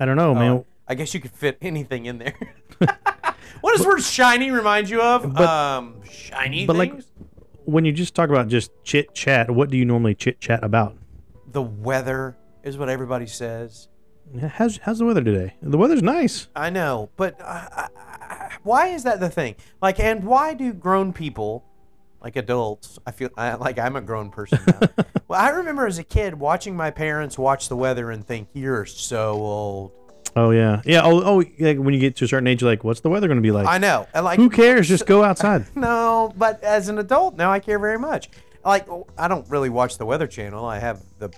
I don't know, man. Oh, I guess you could fit anything in there. what does the word shiny remind you of? But- um, shiny but, like, things? When you just talk about just chit chat, what do you normally chit chat about? the weather is what everybody says. How's how's the weather today? The weather's nice. I know, but uh, I, I, why is that the thing? Like, and why do grown people, like adults, I feel I, like I'm a grown person now. well, I remember as a kid watching my parents watch the weather and think, "You're so old." Oh yeah, yeah. Oh oh, like when you get to a certain age, you're like, what's the weather going to be like? I know. and, Like, Who cares? Just go outside. No, but as an adult now, I care very much. Like, I don't really watch the Weather Channel. I have the,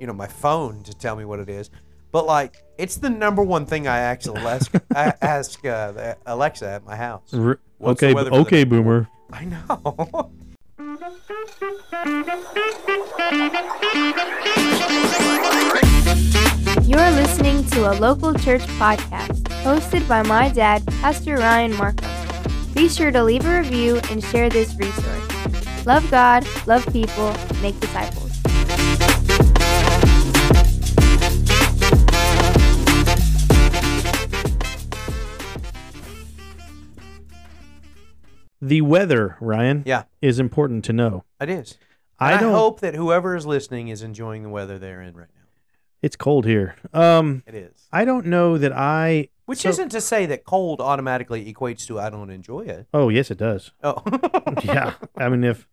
you know, my phone to tell me what it is. But like, it's the number one thing I ask Alexa, I ask uh, Alexa at my house. What's okay, weather for the- okay, boomer. I know. You're listening to a local church podcast hosted by my dad, Pastor Ryan Markham. Be sure to leave a review and share this resource. Love God, love people, make disciples. The weather, Ryan, yeah, is important to know. it is. I I, hope that whoever is listening is enjoying the weather they're in right now. It's cold here. Um, It is. I don't know that I. Which so- isn't to say that cold automatically equates to I don't enjoy it. Oh yes, it does. Oh, Yeah, I mean if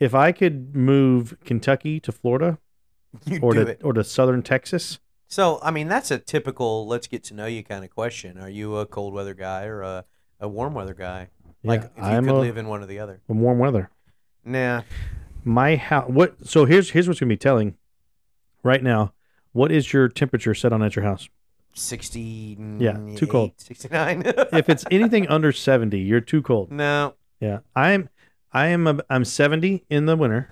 if I could move Kentucky to Florida you or do to it. or to southern Texas, So, I mean, that's a typical let's get to know you kind of question. Are you a cold weather guy or a, a warm weather guy? Like, if you I'm could a, live in one or the other. a warm weather. Nah. My house. What? So here's here's what's gonna be telling. Right now, what is your temperature set on at your house? 60. Yeah, too cold. 69. If it's anything under seventy, you're too cold. no. Yeah, I'm I am a, I'm seventy in the winter,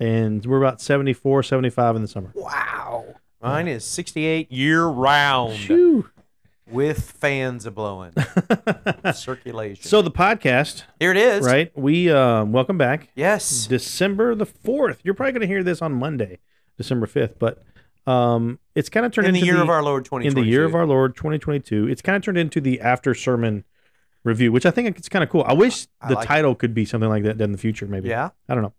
and we're about 74, 75 in the summer. Wow. Mine is 68 year round Phew. With fans a blowing. Circulation. so the podcast, here it is. right? We um, welcome back. Yes. December the fourth. You're probably going to hear this on Monday, December fifth. But um, it's kind of turned In the into year of our Lord in the year of our Lord 2022. It's kind of turned into the after sermon review, which I think it's kind of cool. I wish I the like it. title could be something like that in the future. Maybe. Yeah. I don't know.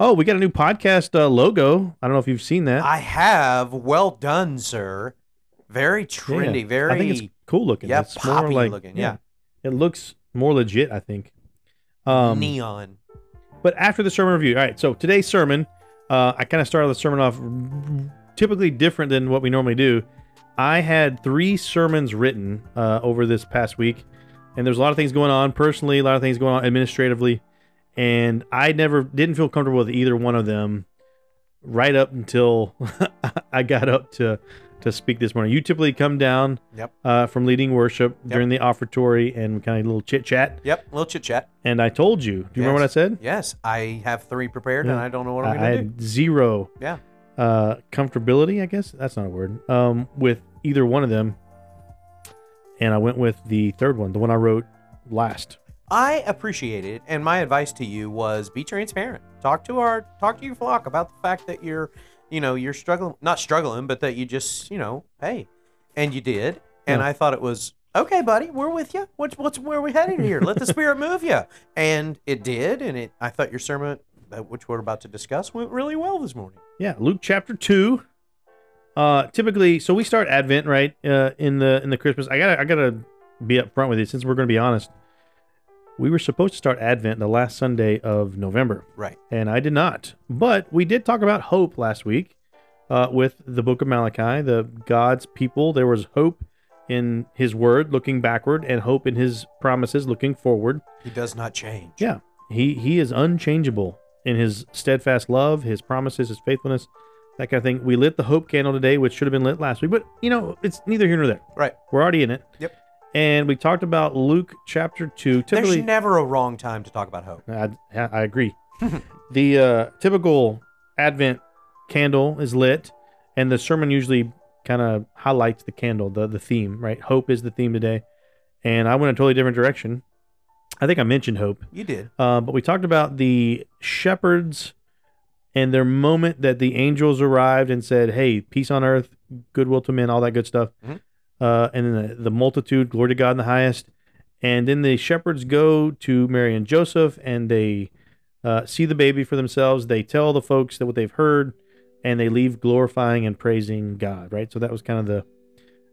Oh, we got a new podcast uh, logo. I don't know if you've seen that. I have. Well done, sir. Very trendy. Very. I think it's cool looking. yeah, it's more like looking, yeah. It looks more legit, I think. Um, neon. But after the sermon review, all right. So today's sermon, uh, I kind of started the sermon off typically different than what we normally do. I had three sermons written uh, over this past week, and there's a lot of things going on personally, a lot of things going on administratively, and I never didn't feel comfortable with either one of them right up until I got up to to speak this morning. You typically come down Yep. uh, from leading worship Yep. during the offertory and kind of a little chit chat. Yep. little chit chat. And I told you. Do you remember what I said? Yes, I have three prepared, and I don't know what I'm going to do. had zero Yeah. uh, comfortability, I guess that's not a word, um, with either one of them. And I went with the third one, the one I wrote last. I appreciate it, and my advice to you was be transparent. Talk to our talk to your flock about the fact that you're, you know, you're struggling, not struggling, but that you just, you know, hey, and you did, and. I thought it was okay, buddy. We're with you. What's what's where are we headed here? Let the Spirit move you, and it did, and it. I thought your sermon, uh, which we're about to discuss, went really well this morning. Yeah, Luke chapter two. Uh, typically, so we start Advent right uh, in the in the Christmas. I gotta I gotta be up front with you since we're gonna be honest. We were supposed to start Advent the last Sunday of November. Right. and I did not. But we did talk about hope last week uh, with the book of Malachi, the God's people. There was hope in His word, looking backward, and hope in His promises, looking forward. He does not change. Yeah, He He is unchangeable in His steadfast love, His promises, His faithfulness, that kind of thing. We lit the hope candle today, which should have been lit last week, but you know it's neither here nor there. Right. We're already in it. Yep. And we talked about Luke chapter two. Typically, There's never a wrong time to talk about hope. I, I agree. the uh, typical Advent candle is lit, and the sermon usually kind of highlights the candle, the the theme, right? Hope is the theme today, and I went a totally different direction. I think I mentioned hope, You did. uh, but we talked about the shepherds and their moment that the angels arrived and said, "Hey, peace on earth, goodwill to men," all that good stuff, Mhm. Uh, and then the, the multitude, glory to God in the highest, and then the shepherds go to Mary and Joseph, and they uh, see the baby for themselves. They tell the folks that what they've heard, and they leave glorifying and praising God. Right. So that was kind of the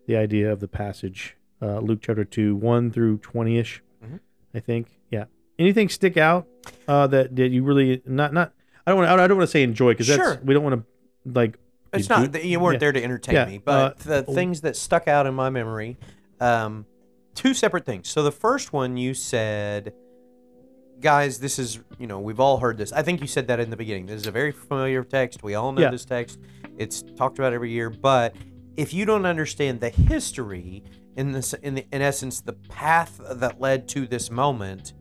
the idea of the passage, uh, Luke chapter two, one through twenty ish, Mhm. I think. Yeah. Anything stick out uh, that that you really not not I don't want I don't want to say enjoy because that's Sure. we don't want to like It's you not do- that you weren't yeah. there to entertain Yeah, me, but the oh. things that stuck out in my memory, um, two separate things. So the first one you said, guys, this is you know we've all heard this. I think you said that in the beginning. This is a very familiar text. We all know Yeah. this text. It's talked about every year. But if you don't understand the history in this, in the, in essence, the path that led to this moment.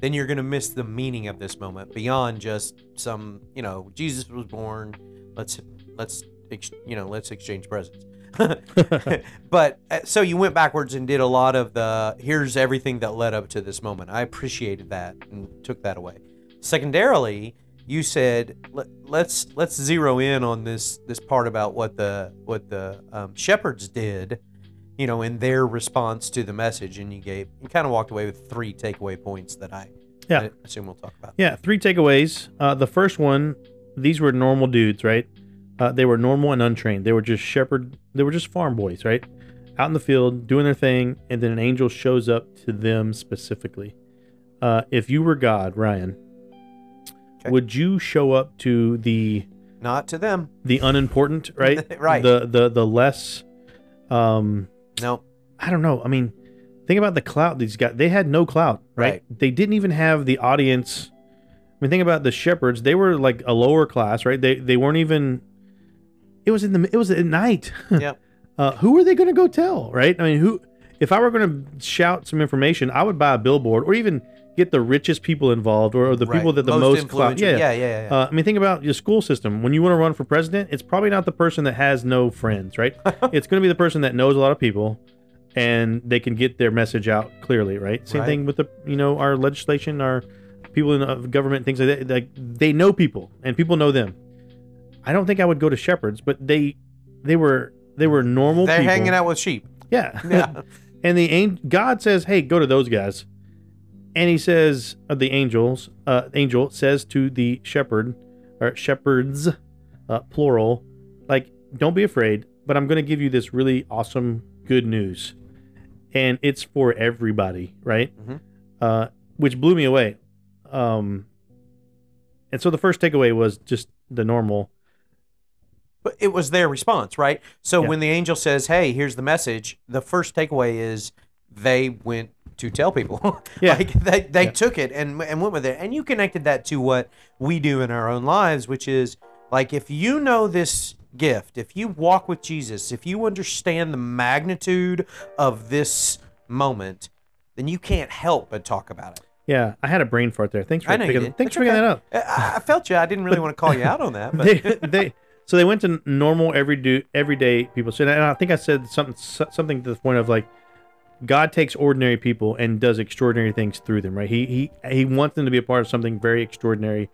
Then you're gonna miss the meaning of this moment beyond just some, you know, Jesus was born. Let's let's ex- you know let's exchange presents but uh, so you went backwards and did a lot of the here's everything that led up to this moment i appreciated that and took that away secondarily you said Let, let's let's zero in on this this part about what the what the um, shepherds did you know in their response to the message and you gave you kind of walked away with three takeaway points that i Yeah. I assume we'll talk about Yeah, three takeaways. Uh, the first one, these were normal dudes, right? Uh, they were normal and untrained. They were just shepherd. They were just farm boys, right? Out in the field doing their thing, and then an angel shows up to them specifically. Uh, if you were God, Ryan, Okay. would you show up to the not to them the unimportant, right? Right. The the the less, um, no I don't know. I mean, think about the clout these guys. They had no clout, right? Right. They didn't even have the audience. I mean, think about the shepherds. They were like a lower class, right? They they weren't even. It was in the. It was at night. Yep. Uh, who are they going to go tell, right? I mean, who? If I were going to shout some information, I would buy a billboard or even get the richest people involved or the people that the most, clout. influential yeah yeah yeah, yeah. Uh, I mean, think about your school system. When you want to run for president, it's probably not the person that has no friends, right? it's going to be the person that knows a lot of people, and they can get their message out clearly, right? Same Right. thing with the, you know, our legislation, our people in uh, government, things like that. Like they know people, and people know them. I don't think I would go to shepherds, but they, they were, they were normal. they're people. hanging out with sheep Yeah. yeah And the angel, God says, "Hey, go to those guys," and He says, uh, "The angels, uh, angel says to the shepherd, or shepherds, uh, plural, like, don't be afraid, but I'm going to give you this really awesome good news, and it's for everybody, right? Mhm. Uh, which blew me away. Um, and so the first takeaway was just the normal. But it was their response, right? So Yeah. when the angel says, "Hey, here's the message," the first takeaway is they went to tell people. Yeah. like they they Yeah. took it and and went with it. And you connected that to what we do in our own lives, which is like if you know this gift, if you walk with Jesus, if you understand the magnitude of this moment, then you can't help but talk about it. Yeah, I had a brain fart there. Thanks for picking, thanks for picking okay. that up. I, I felt you. I didn't really want to call you out on that, but they, they so they went to normal every do everyday people. So and I think I said something something to the point of like God takes ordinary people and does extraordinary things through them. Right? He he he wants them to be a part of something very extraordinary.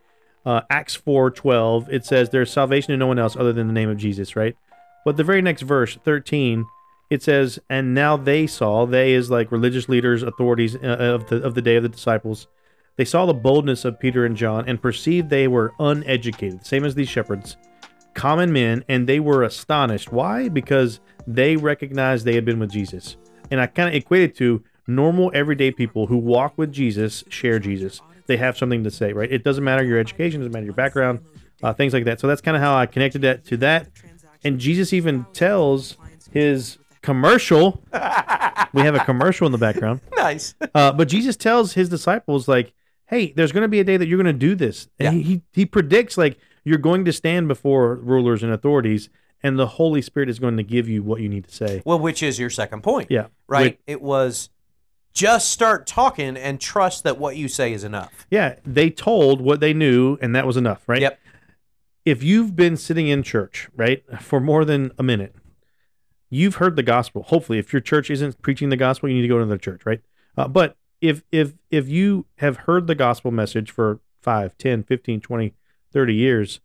Uh, Acts four twelve it says there's salvation in no one else other than the name of Jesus. Right? But the very next verse thirteen it says and now they saw they is like religious leaders authorities uh, of the of the day of the disciples they saw the boldness of Peter and John and perceived they were uneducated, same as these shepherds, common men, and they were astonished. Why? Because they recognized they had been with Jesus. And I kind of equated to normal, everyday people who walk with Jesus, share Jesus. They have something to say, right? It doesn't matter your education, doesn't matter your background, uh, things like that. So that's kind of how I connected that to that. And Jesus even tells his commercial. we have a commercial in the background. nice. Uh, but Jesus tells his disciples, like, hey, there's going to be a day that you're going to do this. And Yeah. he, he, he predicts, like, you're going to stand before rulers and authorities, and the Holy Spirit is going to give you what you need to say. Well, which is your second point. Yeah. right? It was just start talking and trust that what you say is enough. Yeah. They told what they knew, and that was enough, right? Yep. If you've been sitting in church, right, for more than a minute, you've heard the gospel. Hopefully, if your church isn't preaching the gospel, you need to go to another church, right? Uh, but if if if you have heard the gospel message for 5, 10, 15, 20, 30 years,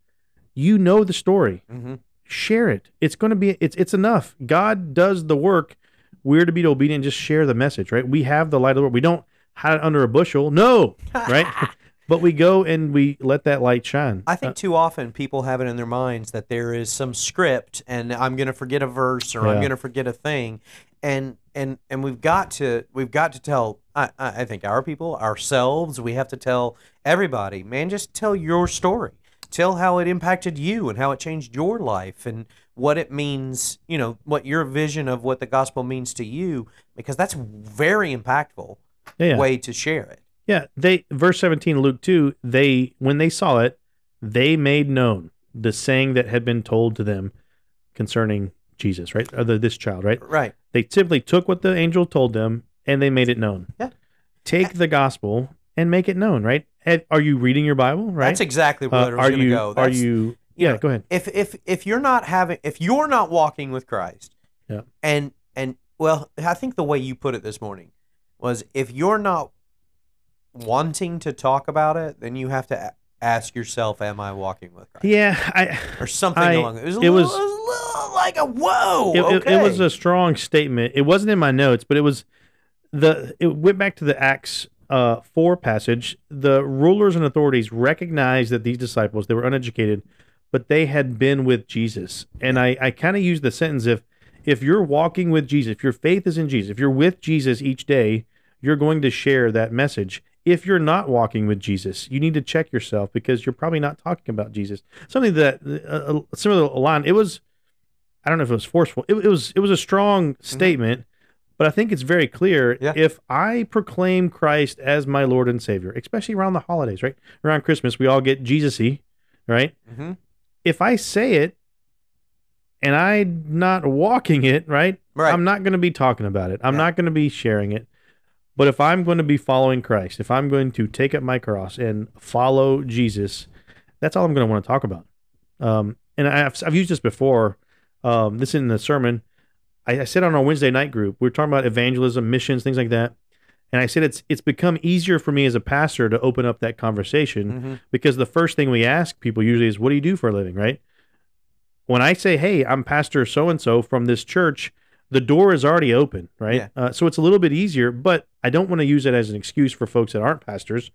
You know the story. Mm-hmm. Share it. It's going to be it's it's enough. God does the work. We're to be obedient and just share the message, right? We have the light of the world. We don't hide it under a bushel. No, right? but we go and we let that light shine. I think too often people have it in their minds that there is some script and I'm going to forget a verse or I'm going to forget a thing, and and and we've got to we've got to tell. I I think our people ourselves we have to tell everybody, man, just tell your story. Tell how it impacted you and how it changed your life and what it means. You know what your vision of what the gospel means to you, because that's very impactful yeah, yeah. way to share it. Yeah, they verse 17 Luke 2, they when they saw it, they made known the saying that had been told to them concerning Jesus, right? Or the, this child, right? Right. They simply took what the angel told them and they made it known. Yeah. Take the gospel and make it known, right? Are you reading your Bible, right? That's exactly where Uh, I was going to you go. are you Yeah, know, go ahead. if if if you're not having if you're not walking with Christ, Yeah. and and well, I think the way you put it this morning was if you're not wanting to talk about it, then you have to ask yourself, "Am I walking with Christ?" Yeah, I Or something I- along. It was a it little, was- it was a little like a whoa. it, it- okay. it was a strong statement. It wasn't in my notes, but it was the it went back to the Acts uh, four passage. The rulers and authorities recognized that these disciples they were uneducated, but they had been with Jesus. And I I kind of use the sentence if if you're walking with Jesus, if your faith is in Jesus, if you're with Jesus each day, you're going to share that message. If you're not walking with Jesus, you need to check yourself because you're probably not talking about Jesus. Something that uh, a similar line. It was I don't know if it was forceful. It, it was it was a strong statement, but I think it's very clear. Mm-hmm. Yeah. If I proclaim Christ as my Lord and Savior, especially around the holidays, right? Around Christmas, we all get Jesus-y, right? Mhm. If I say it and I'm not walking it, right? Right. I'm not going to be talking about it. I'm Yeah. not going to be sharing it. But if I'm going to be following Christ, if I'm going to take up my cross and follow Jesus, that's all I'm going to want to talk about. Um, and I've, I've used this before. Um, this in the sermon. I, I said on our Wednesday night group, we are talking about evangelism, missions, things like that. And I said it's it's become easier for me as a pastor to open up that conversation Mhm. because the first thing we ask people usually is, "What do you do for a living?" Right? When I say, "Hey, I'm Pastor so and so from this church," the door is already open, right? Yeah. Uh, so it's a little bit easier, but I don't want to use it as an excuse for folks that aren't pastors.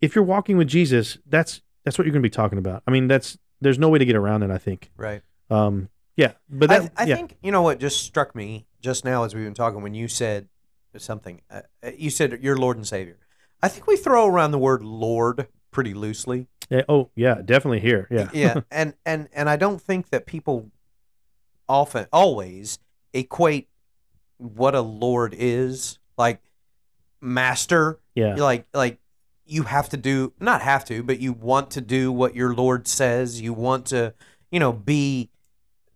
If you're walking with Jesus, that's that's what you're going to be talking about. I mean, that's there's no way to get around it. I think. Right. Um, yeah, but I, th- I yeah. think you know what just struck me just now as we've been talking when you said something. Uh, uh, you said your Lord and Savior. I think we throw around the word Lord pretty loosely. Yeah, oh yeah, definitely here. Yeah, yeah, and and and I don't think that people often always equate what a lord is like master. yeah, Like like you have to do not have to, but you want to do what your lord says. You want to, you know, be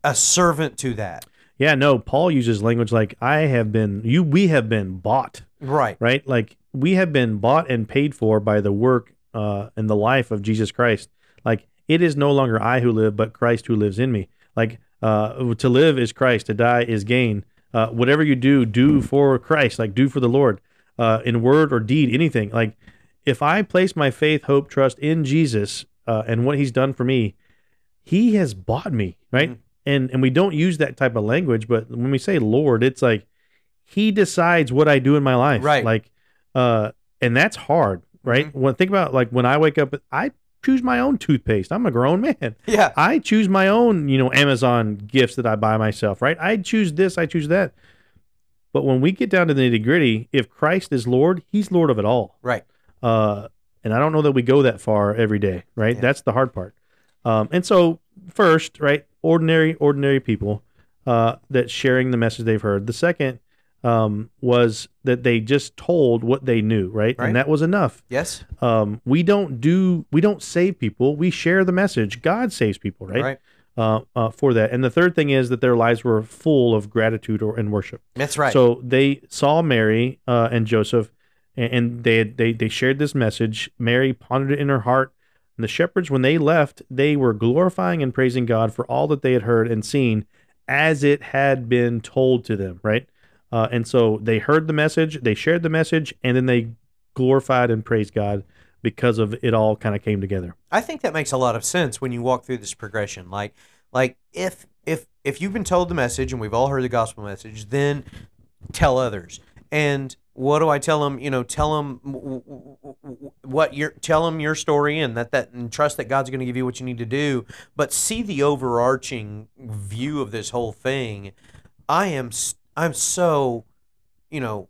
a servant to that. yeah. No, Paul uses language like "I have been you, we have been bought." Right. right? Like we have been bought and paid for by the work uh, and the life of Jesus Christ. Like it is no longer I who live, but Christ who lives in me. Like uh, to live is Christ, to die is gain. Uh, whatever you do, do for Christ. Like do for the Lord, uh, in word or deed, anything. Like if I place my faith, hope, trust in Jesus uh, and what He's done for me, He has bought me, right? Mhm. And and we don't use that type of language, but when we say Lord, it's like He decides what I do in my life, Right. Like, uh, and that's hard, right? Mm-hmm. When think about like when I wake up, I choose my own toothpaste. I'm a grown man. Yeah. I choose my own, you know, Amazon gifts that I buy myself, right? I choose this, I choose that. But when we get down to the nitty gritty, if Christ is Lord, He's Lord of it all. Right. Uh, and I don't know that we go that far every day, right? Yeah. That's the hard part. Um, and so first, right, ordinary, ordinary people uh, that sharing the message they've heard. The second um, was that they just told what they knew, right? Right. And that was enough. Yes. Um, we don't do, we don't save people. We share the message. God saves people, right? Right. Uh, uh, for that. And the third thing is that their lives were full of gratitude or and worship. That's right. So they saw Mary uh, and Joseph, and, and they, had, they they shared this message. Mary pondered it in her heart. And the shepherds, when they left, they were glorifying and praising God for all that they had heard and seen, as it had been told to them. Right. Uh, and so they heard the message, they shared the message, and then they glorified and praised God because of it all kind of came together. I think that makes a lot of sense when you walk through this progression. Like, like if if if you've been told the message and we've all heard the gospel message, then tell others. And what do I tell them? You know, tell them what your tell them your story and that that and trust that God's going to give you what you need to do. But see the overarching view of this whole thing. I am s- I'm so, you know,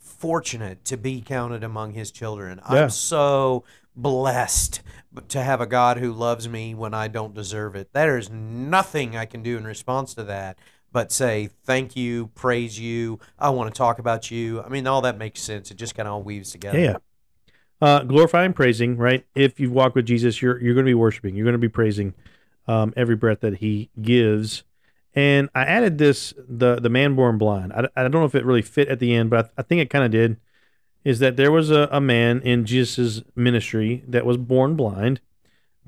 fortunate to be counted among His children. Yeah. I'm so blessed to have a God who loves me when I don't deserve it. There is nothing I can do in response to that but say thank you, praise you. I want to talk about you. I mean, all that makes sense. It just kind of all weaves together. Yeah. Uh, glorifying, and praising, right? If you walk with Jesus, you're you're going to be worshiping. You're going to be praising um, every breath that He gives. And I added this the the man born blind. I, I don't know if it really fit at the end, but I, I think it kind of did. Is that there was a, a man in Jesus' ministry that was born blind.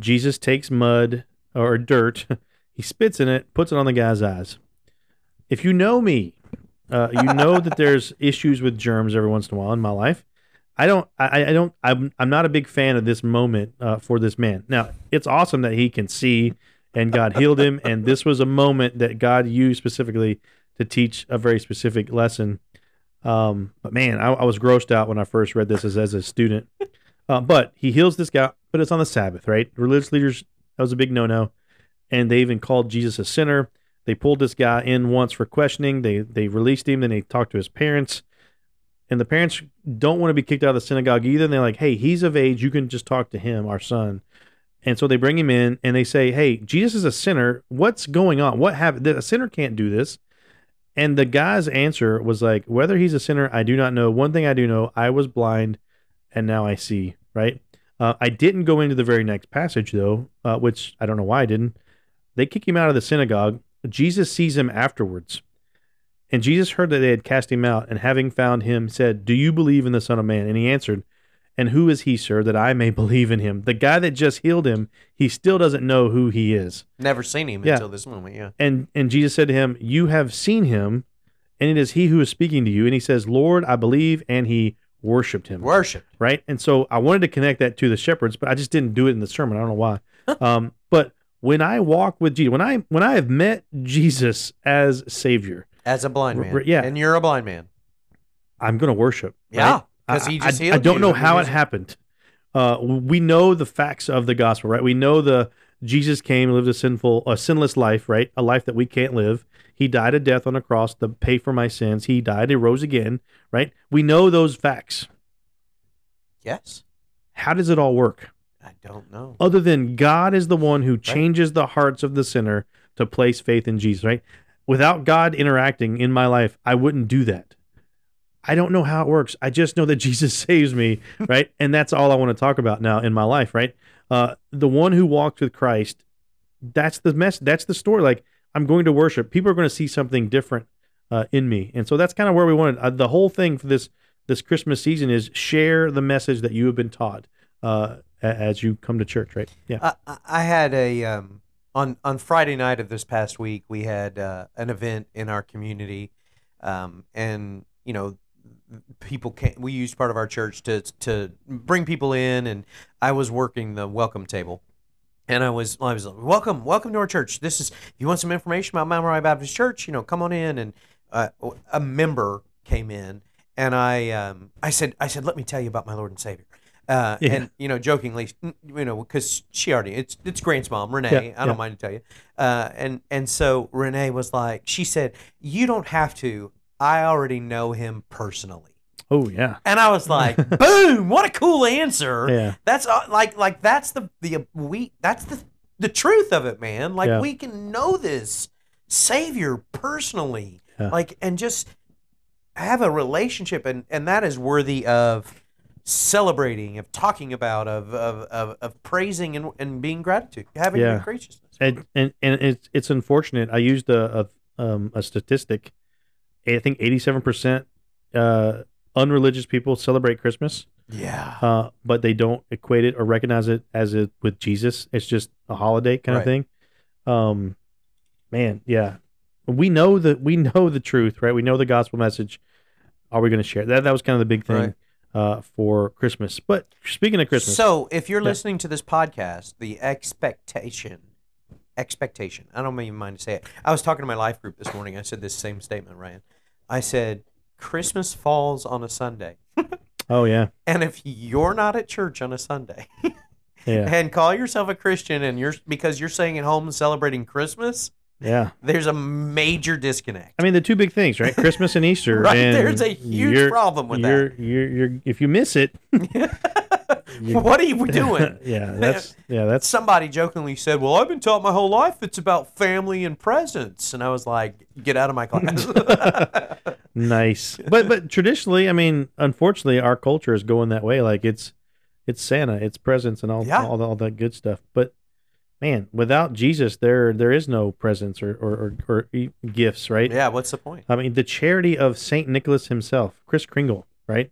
Jesus takes mud or dirt, he spits in it, puts it on the guy's eyes. If you know me, uh, you know that there's issues with germs every once in a while in my life. I don't, I, I don't, I'm, I'm not a big fan of this moment uh, for this man. Now, it's awesome that he can see and God healed him. And this was a moment that God used specifically to teach a very specific lesson. Um, but man, I, I was grossed out when I first read this as, as a student. Uh, but he heals this guy, but it's on the Sabbath, right? Religious leaders, that was a big no no. And they even called Jesus a sinner. They pulled this guy in once for questioning. They they released him. Then they talked to his parents, and the parents don't want to be kicked out of the synagogue either. And they're like, "Hey, he's of age. You can just talk to him, our son." And so they bring him in and they say, "Hey, Jesus is a sinner. What's going on? What happened? A sinner can't do this." And the guy's answer was like, "Whether he's a sinner, I do not know. One thing I do know: I was blind, and now I see." Right. Uh, I didn't go into the very next passage though, uh, which I don't know why I didn't. They kick him out of the synagogue Jesus sees him afterwards. And Jesus heard that they had cast him out, and having found him, said, Do you believe in the Son of Man? And he answered, And who is he, sir, that I may believe in him? The guy that just healed him, he still doesn't know who he is. Never seen him Yeah. until this moment. Yeah. And and Jesus said to him, You have seen him, and it is he who is speaking to you. And he says, Lord, I believe, and he worshiped him Worship. right? And so I wanted to connect that to the shepherds, but I just didn't do it in the sermon. I don't know why. um, but when I walk with Jesus, when I when I have met Jesus as Savior, As a blind man. yeah. And you're a blind man. I'm going to worship. Yeah. Because I- he just I, healed I don't know how it happened. Uh, we know the facts of the gospel, right? We know the Jesus came, lived a sinful, a sinless life, right? A life that we can't live. He died a death on a cross to pay for my sins. He died, he rose again, right? We know those facts. Yes. How does it all work? I don't know. other than God is the one who changes the hearts of the sinner to place faith in Jesus, right? Without God interacting in my life, I wouldn't do that. I don't know how it works. I just know that Jesus saves me, right? and that's all I want to talk about now in my life, right? Uh, the one who walked with Christ, that's the mess. That's the story. Like I'm going to worship. People are going to see something different uh, in me, and so that's kind of where we wanted. Uh, the whole thing for this this Christmas season is share the message that you have been taught uh, as you come to church, right? Yeah. I, I- had a um, on on Friday night of this past week. We had uh, an event in our community, um, and you know, people came. We used part of our church to to bring people in, and I was working the welcome table. And I was, I was like, welcome, welcome to our church. This is, if you want some information about Mount Moriah Baptist Church, you know, come on in. And uh, a member came in, and I, um, I said, I said, let me tell you about my Lord and Savior. Uh, Yeah. And you know, jokingly, you know, because she already, it's it's Grant's mom, Renee. Yeah, I don't yeah. mind to tell you. Uh, and and so Renee was like, she said, you don't have to. I already know him personally. Oh yeah. And I was like, boom! What a cool answer. Yeah. That's uh, like like that's the the we that's the the truth of it, man. Like Yeah. we can know this Savior personally, Yeah. like and just have a relationship, and and that is worthy of celebrating, of talking about, of of of, of praising and, and being gratitude, having Yeah. graciousness. And and, and it's it's unfortunate. I used a a, um, a statistic. I think eighty seven percent uh unreligious people celebrate Christmas, Yeah. uh, but they don't equate it or recognize it as it with Jesus. It's just a holiday kind of thing. Um, man, yeah, we know that we know the truth, right? We know the gospel message. Are we going to share that? That was kind of the big thing. Right. uh, for Christmas. But speaking of Christmas, So, if you're Yeah. listening to this podcast, the expectation, expectation, I don't even mind to say it. I was talking to my life group this morning. I said this same statement, Ryan. I said, Christmas falls on a Sunday. oh yeah, And if you're not at church on a Sunday yeah, and call yourself a Christian and you're because you're staying at home and celebrating Christmas, yeah. there's a major disconnect. I mean, the two big things, right? Christmas and Easter. Right, and there's a huge problem with you're, You're, you're, if you miss it, what are you doing? yeah, that's yeah, that's Somebody jokingly said, "Well, I've been taught my whole life it's about family and presents," and I was like, "Get out of my class." nice. But but traditionally, I mean, unfortunately, our culture is going that way. Like it's it's Santa, it's presents, and all Yeah. all, all that good stuff. But man, without Jesus, there there is no presents or or, or, or gifts, right? yeah, what's the point? I mean, the charity of Saint Nicholas himself, Kris Kringle, right?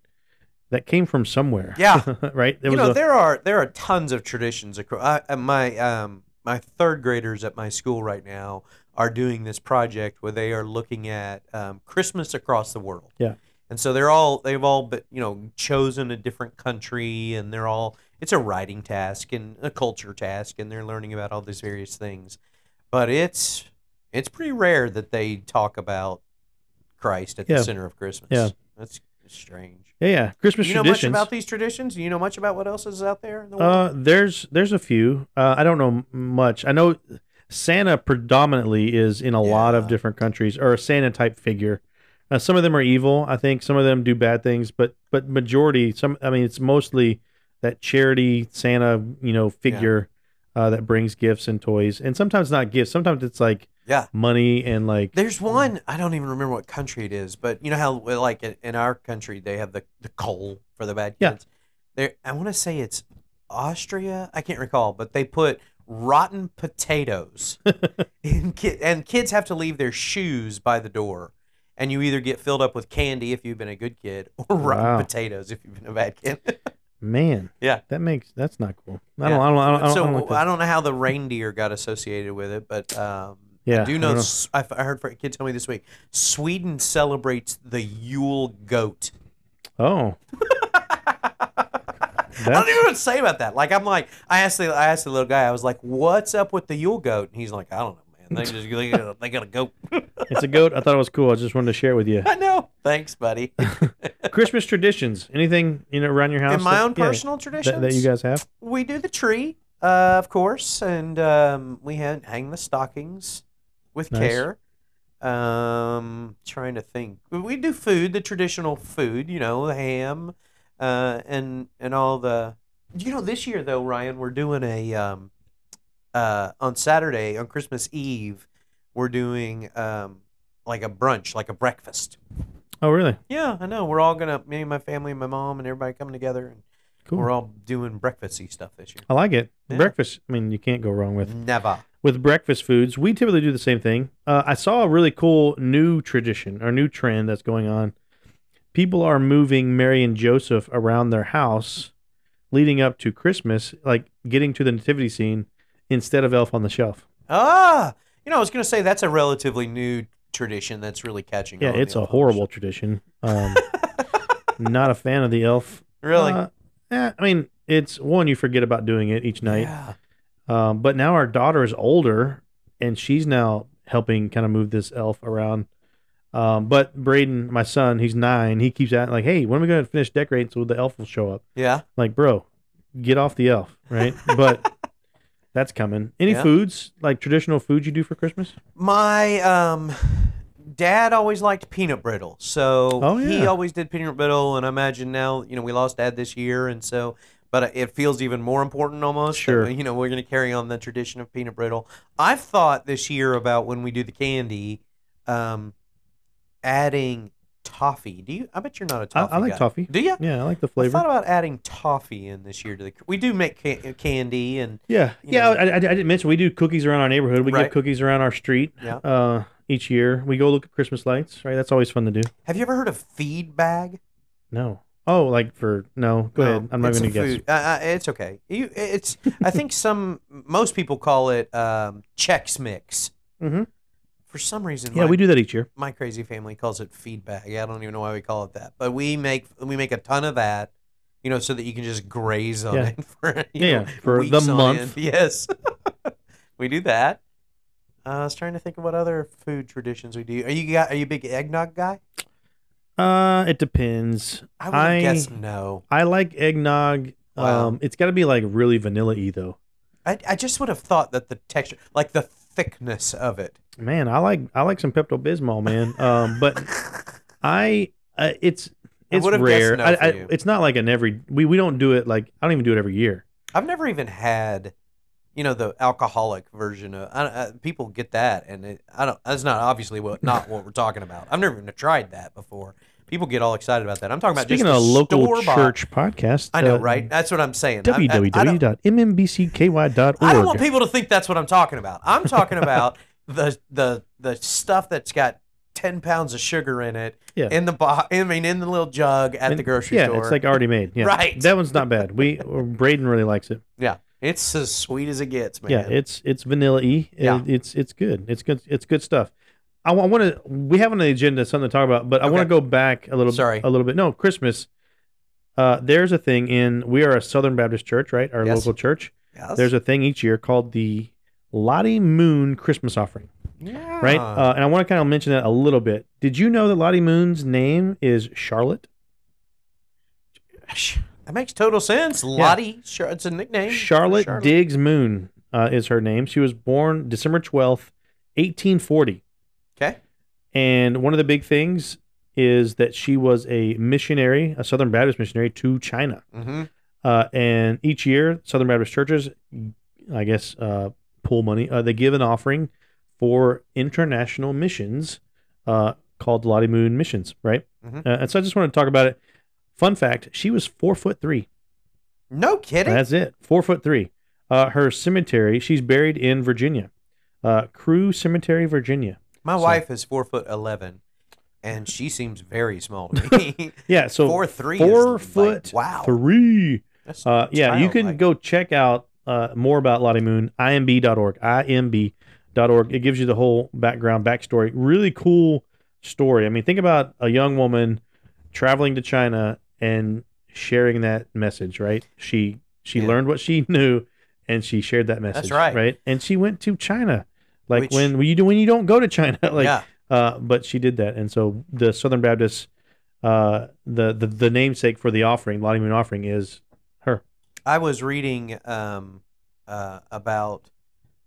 That came from somewhere. Yeah. right. There you know, a- there are there are tons of traditions across. I, uh, my um my third graders at my school right now are doing this project where they are looking at um, Christmas across the world. Yeah. And so they're all they've all but you know chosen a different country and they're all it's a writing task and a culture task and they're learning about all these various things. But it's it's pretty rare that they talk about Christ at Yeah. the center of Christmas. Yeah. That's strange. yeah, yeah. Christmas Do you know much about these traditions? Do you know much about what else is out there in the world? Uh, there's there's a few. Uh, I don't know much. I know Santa predominantly is in a lot of different countries, or a Santa type figure. Uh, some of them are evil. I think some of them do bad things, but but majority, some. I mean, it's mostly that charity Santa, you know, figure uh, that brings gifts and toys, and sometimes not gifts. Sometimes it's like Yeah. money and like There's one I don't even remember what country it is, but you know how like in, in our country they have the, the coal for the bad kids Yeah. There, I want to say it's Austria. I can't recall, but they put rotten potatoes in ki- and kids have to leave their shoes by the door. And you either get filled up with candy if you've been a good kid, or rotten Wow. potatoes if you've been a bad kid. man. Yeah. that makes that's not cool. I don't. I don't. I don't, I don't, so I don't like. I don't know how the reindeer got associated with it, but um, Yeah, I do I know. don't know. I, I heard a kid tell me this week. Sweden celebrates the Yule goat. Oh, I don't even know what to say about that. Like I'm like, I asked the I asked the little guy. I was like, "What's up with the Yule goat?" And he's like, "I don't know, man. They just they got a, they got a goat." it's a goat. I thought it was cool. I just wanted to share it with you. I know. Thanks, buddy. Christmas traditions. Anything you know around your house? In my that- own personal that, traditions, that you guys have? we do the tree, uh, of course, and um, we hang the stockings with Nice. care. Um, trying to think, we do food, the traditional food, you know, the ham, uh, and and all the. You know, this year though, Ryan, we're doing a um, uh, on Saturday on Christmas Eve, we're doing um, like a brunch, like a breakfast. Oh, really? Yeah, I know. We're all gonna, me and my family and my mom and everybody coming together, and Cool. we're all doing breakfasty stuff this year. I like it. Yeah. Breakfast. I mean, you can't go wrong with Never. With breakfast foods. We typically do the same thing. Uh, I saw a really cool new tradition or new trend that's going on. People are moving Mary and Joseph around their house, leading up to Christmas, like getting to the nativity scene instead of Elf on the Shelf. Ah, you know, I was gonna say that's a relatively new tradition that's really catching Yeah, on. it's a horrible tradition. Um, not a fan of the elf. Really? Uh, yeah, I mean, it's one you forget about doing it each night. Yeah. Um, but now our daughter is older, and she's now helping kind of move this elf around. Um, but Braden, my son, he's nine. He keeps asking, like, "Hey, when are we going to finish decorating so the elf will show up?" Yeah. Like, bro, get off the elf, right? but that's coming. Any Yeah. foods like traditional foods you do for Christmas? My um, dad always liked peanut brittle, so Oh, he always did peanut brittle. And I imagine now, you know, we lost dad this year, and so. But it feels even more important almost. that, Sure. you know, we're going to carry on the tradition of peanut brittle. I've thought this year about when we do the candy, um, adding toffee. Do you? I bet you're not a toffee I like guy. toffee. Do you? Yeah, I like the flavor. I thought about adding toffee in this year to the. We do make ca- candy and Yeah, yeah. I, I, I didn't mention we do cookies around our neighborhood. We Right. give cookies around our street. Yeah. Uh, each year we go look at Christmas lights. Right, that's always fun to do. have you ever heard of feed bag? No. Oh, like for no. Go No, ahead. I'm not going to guess. Uh, uh, it's okay. You, it's. I think some most people call it um, Chex Mix. Mhm. For some reason, Yeah, my, we do that each year. my crazy family calls it feedback. I don't even know why we call it that, but we make we make a ton of that. You know, so that you can just graze on Yeah. it for Yeah, know, for the month. end. Yes, we do that. Uh, I was trying to think of what other food traditions we do. Are you got? Are you a big eggnog guy? Uh, it depends. I would I- guess no. I like eggnog. Wow. Um, it's got to be like really vanilla y though. I, I just would have thought that the texture, like the thickness of it. Man, I like I like some Pepto Bismol, man. Um, but I uh, it's I it's would've rare. no I, I, it's not like an every we we don't do it like I don't even do it every year. I've never even had, you know, the alcoholic version of. I, I, people get that, and it, I don't. That's not obviously what not what we're talking about. I've never even tried that before. People get all excited about that. I'm talking about Speaking just of local church podcast, I know, uh, right? That's what I'm saying. Www.mmbcky.org. I don't want people to think that's what I'm talking about. I'm talking about the the the stuff that's got ten pounds of sugar in it Yeah. in the bo- I mean, in the little jug at the grocery yeah, store. it's like already made. Yeah, Right. That one's not bad. We Braden really likes it. yeah, it's as sweet as it gets, man. Yeah, it's it's vanilla y. Yeah. it's it's good. It's good. It's good stuff. I, want to. We have on the agenda something to talk about, but I want to go back a little. Sorry. a little bit. No, Christmas. Uh, there's a thing in. We are a Southern Baptist church, right? Our Yes. local church. Yes. There's a thing each year called the Lottie Moon Christmas offering, yeah. right? Uh, and I want to kind of mention that a little bit. Did you know that Lottie Moon's name is Charlotte? That makes total sense. Lottie, sure, it's a nickname. Charlotte, Charlotte. Diggs Moon uh, is her name. She was born December 12th, 1840. Okay. And one of the big things is that she was a missionary, a Southern Baptist missionary to China. Mm-hmm. Uh, and each year, Southern Baptist churches, I guess, uh, pool money. Uh, they give an offering for international missions uh, called Lottie Moon Missions, right? Mhm. Uh, and so I just want to talk about it. Fun fact: she was four foot three. No kidding. That's it. Four foot three. Uh, her cemetery. She's buried in Virginia, uh, Crewe Cemetery, Virginia. My so- wife is four foot eleven, and she seems very small to me. Yeah. So four three, four four like, foot wow. three. That's Uh, yeah, you can go check out uh, more about Lottie Moon, imb.org, imb.org. It gives you the whole background, backstory. Really cool story. I mean, think about a young woman traveling to China and sharing that message, right? She she Yeah. learned what she knew and she shared that message. That's right. Right. And she went to China. Like Which- when, when you do when you don't go to China. like yeah. uh, but she did that, and so the Southern Baptist, uh, the the the namesake for the offering, Lottie Moon offering, is her. I was reading um, uh, about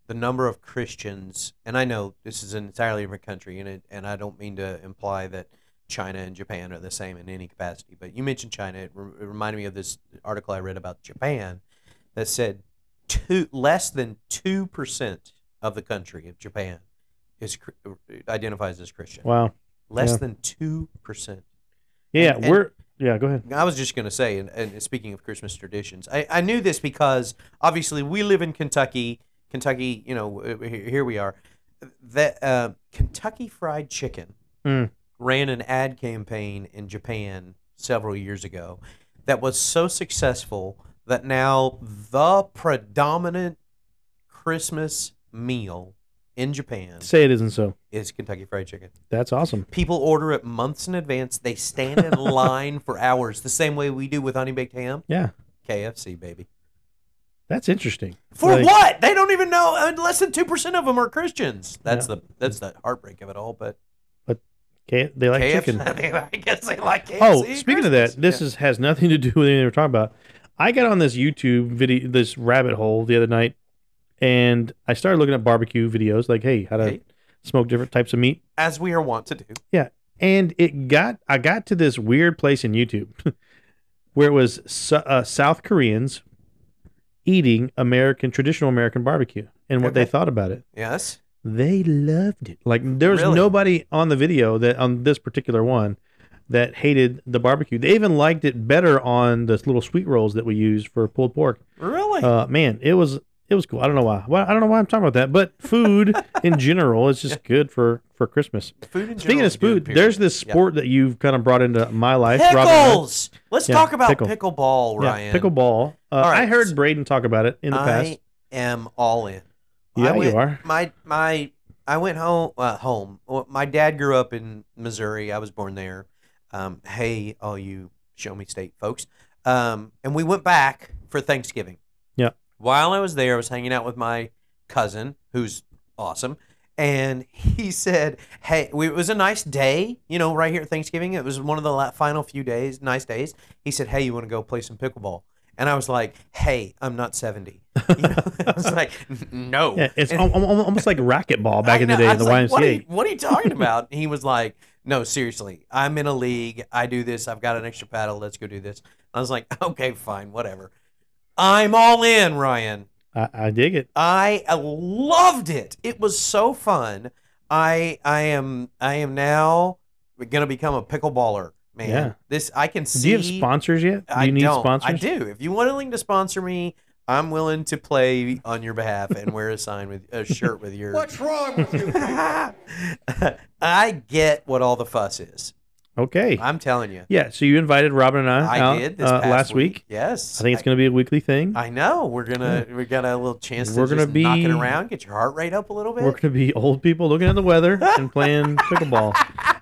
the number of Christians, and I know this is an entirely different country, and it, and I don't mean to imply that China and Japan are the same in any capacity. But you mentioned China; it, re- it reminded me of this article I read about Japan that said two less than two percent of the country of Japan is identifies as Christian. Wow. Less yeah. than two percent. Yeah, And- we're yeah. Go ahead. I was just going to say, and, and speaking of Christmas traditions, I, I knew this because obviously we live in Kentucky. Kentucky, you know, uh, here here we are. That uh, Kentucky Fried Chicken Mm. ran an ad campaign in Japan several years ago that was so successful that now the predominant Christmas meal in Japan Say it isn't so. is Kentucky Fried Chicken. That's awesome. People order it months in advance. They stand in line for hours, the same way we do with honey baked ham. Yeah, KFC, baby. that's interesting. For Like, what? They don't even know. I mean, less than two percent of them are Christians. That's the that's the heartbreak of it all. But K- they like KFC, chicken. I guess they like KFC. Oh, speaking of that, this is has nothing to do with anything we're talking about. I got on this YouTube video, this rabbit hole the other night, and I started looking at barbecue videos, like, hey, how to Okay. smoke different types of meat. as we are wont to do. Yeah. And it got I got to this weird place in YouTube where it was Su- uh, South Koreans eating American traditional American barbecue and what they Okay. thought about it. Yes. They loved it. Like there was Really? nobody on the video that on this particular one that hated the barbecue. They even liked it better on the little sweet rolls that we use for pulled pork. Really? Uh, man, it was it was cool. I don't know why. Well, I don't know why I'm talking about that, but food in general is just good for for Christmas. food in Speaking of food, there's this Yeah. sport that you've kind of brought into my life. Pickles. Let's Yeah, talk about pickle. pickleball, Yeah, Ryan. pickleball. Uh, right. I heard Braden talk about it in the I past. I am all in. Yeah, I you are. My my I went home. Uh, home. Well, my dad grew up in Missouri. I was born there. Um, hey, all you Show Me State folks. Um, and we went back for Thanksgiving. While I was there, I was hanging out with my cousin, who's awesome. And he said, "Hey, we, it was a nice day, you know, right here at Thanksgiving. It was one of the la- final few days, nice days." He said, "Hey, you want to go play some pickleball?" And I was like, "Hey, I'm not 70." You know? I was like, "No." Yeah, it's And- al- al- almost like racquetball back I in the know. day in the like, What are, you, YMCA. what are you talking about? And he was like, No, seriously, I'm in a league. I do this. I've got an extra paddle. Let's go do this. I was like, Okay, fine, whatever. I'm all in, Ryan. I, I dig it. I uh, loved it. It was so fun. I I am I am now gonna become a pickleballer, man. Yeah. This I can see. Do you have sponsors yet? Do I need don't. sponsors? I do. If you're willing to sponsor me, I'm willing to play on your behalf and wear a sign with a shirt with your. What's wrong with you? I get what all the fuss is. Okay. I'm telling you. Yeah. So you invited Robin and I, I out did this uh, past last week. Yes. I think it's going to be a weekly thing. I know. We're gonna we got a little chance to We're gonna just knock it around, get your heart rate up a little bit. We're going to be old people looking at the weather and playing pickleball.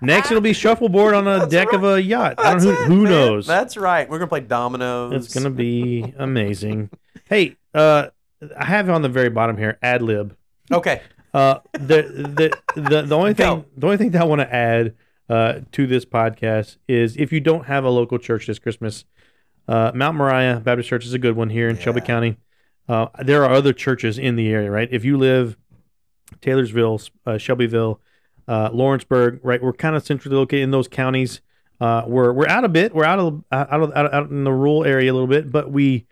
Next, it'll be shuffleboard on a That's deck of a yacht. I don't That's know it, who, who man. knows. That's right. We're gonna play dominoes. It's going to be amazing. hey, uh, I have on the very bottom here ad lib. okay. Uh, the, the the the only thing Go. the only thing that I want to add uh, to this podcast is if you don't have a local church this Christmas, uh, Mount Moriah Baptist Church is a good one here in Shelby County. Uh, there are other churches in the area, right? If you live Taylorsville, uh, Shelbyville, uh, Lawrenceburg, right? We're kind of centrally located in those counties. Uh, we're we're out a bit. We're out of out of out, out in the rural area a little bit, but we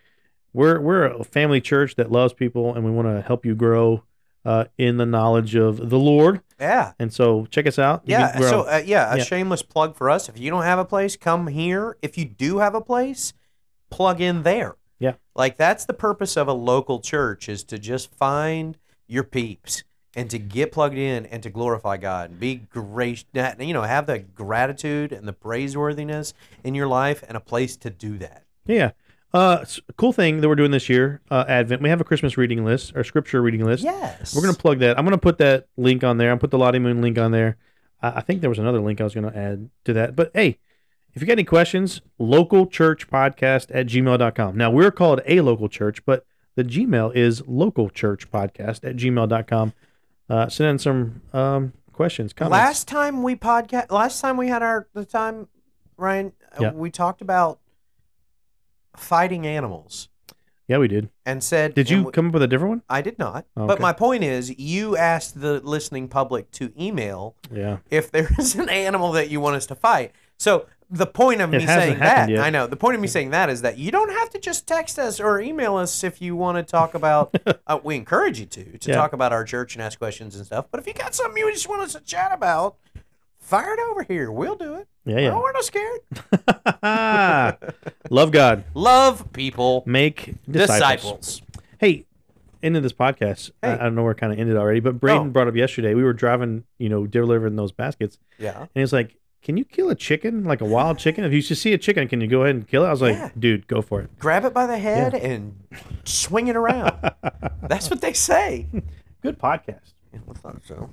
we're we're a family church that loves people, and we want to help you grow uh, in the knowledge of the Lord. Yeah. And so check us out. You Yeah. can- So uh, yeah, a yeah. shameless plug for us. If you don't have a place, come here. If you do have a place, plug in there. Yeah. Like that's the purpose of a local church is to just find your peeps and to get plugged in and to glorify God and be great. You know, have the gratitude and the praiseworthiness in your life and a place to do that. yeah. Uh, cool thing that we're doing this year, uh, Advent. We have a Christmas reading list our scripture reading list. Yes. We're gonna plug that. I'm gonna put that link on there. I'll put the Lottie Moon link on there. I, I think there was another link I was gonna add to that. But hey, if you got any questions, local church podcast at gmail.com. Now we're called a local church, but the Gmail is local church podcast at gmail.com. Uh, send in some um, questions, comments. Last time we podcast, last time we had our the time, Ryan, uh, Yeah. we talked about fighting animals yeah, we did. and said, Did you we- come up with a different one? I did not. Okay. But my point is, you asked the listening public to email Yeah. if there is an animal that you want us to fight. So the point of It me hasn't saying happened that, yet. I know the point of me saying that is that you don't have to just text us or email us if you want to talk about. uh, we encourage you to to Yeah. talk about our church and ask questions and stuff. But if you got something you just want us to chat about, fire it over here. We'll do it. Yeah, No, oh, we're not scared. Love God. Love people, Make disciples. disciples. Hey, into this podcast, I, Hey. I don't know where it kind of ended already, but Braden Oh. brought up yesterday. We were driving, you know, delivering those baskets, Yeah. and he's like, "Can you kill a chicken, like a wild chicken? If you just see a chicken, can you go ahead and kill it?" I was like, Yeah. "Dude, go for it." Grab it by the head and swing it around. That's what they say. Good podcast. I thought so.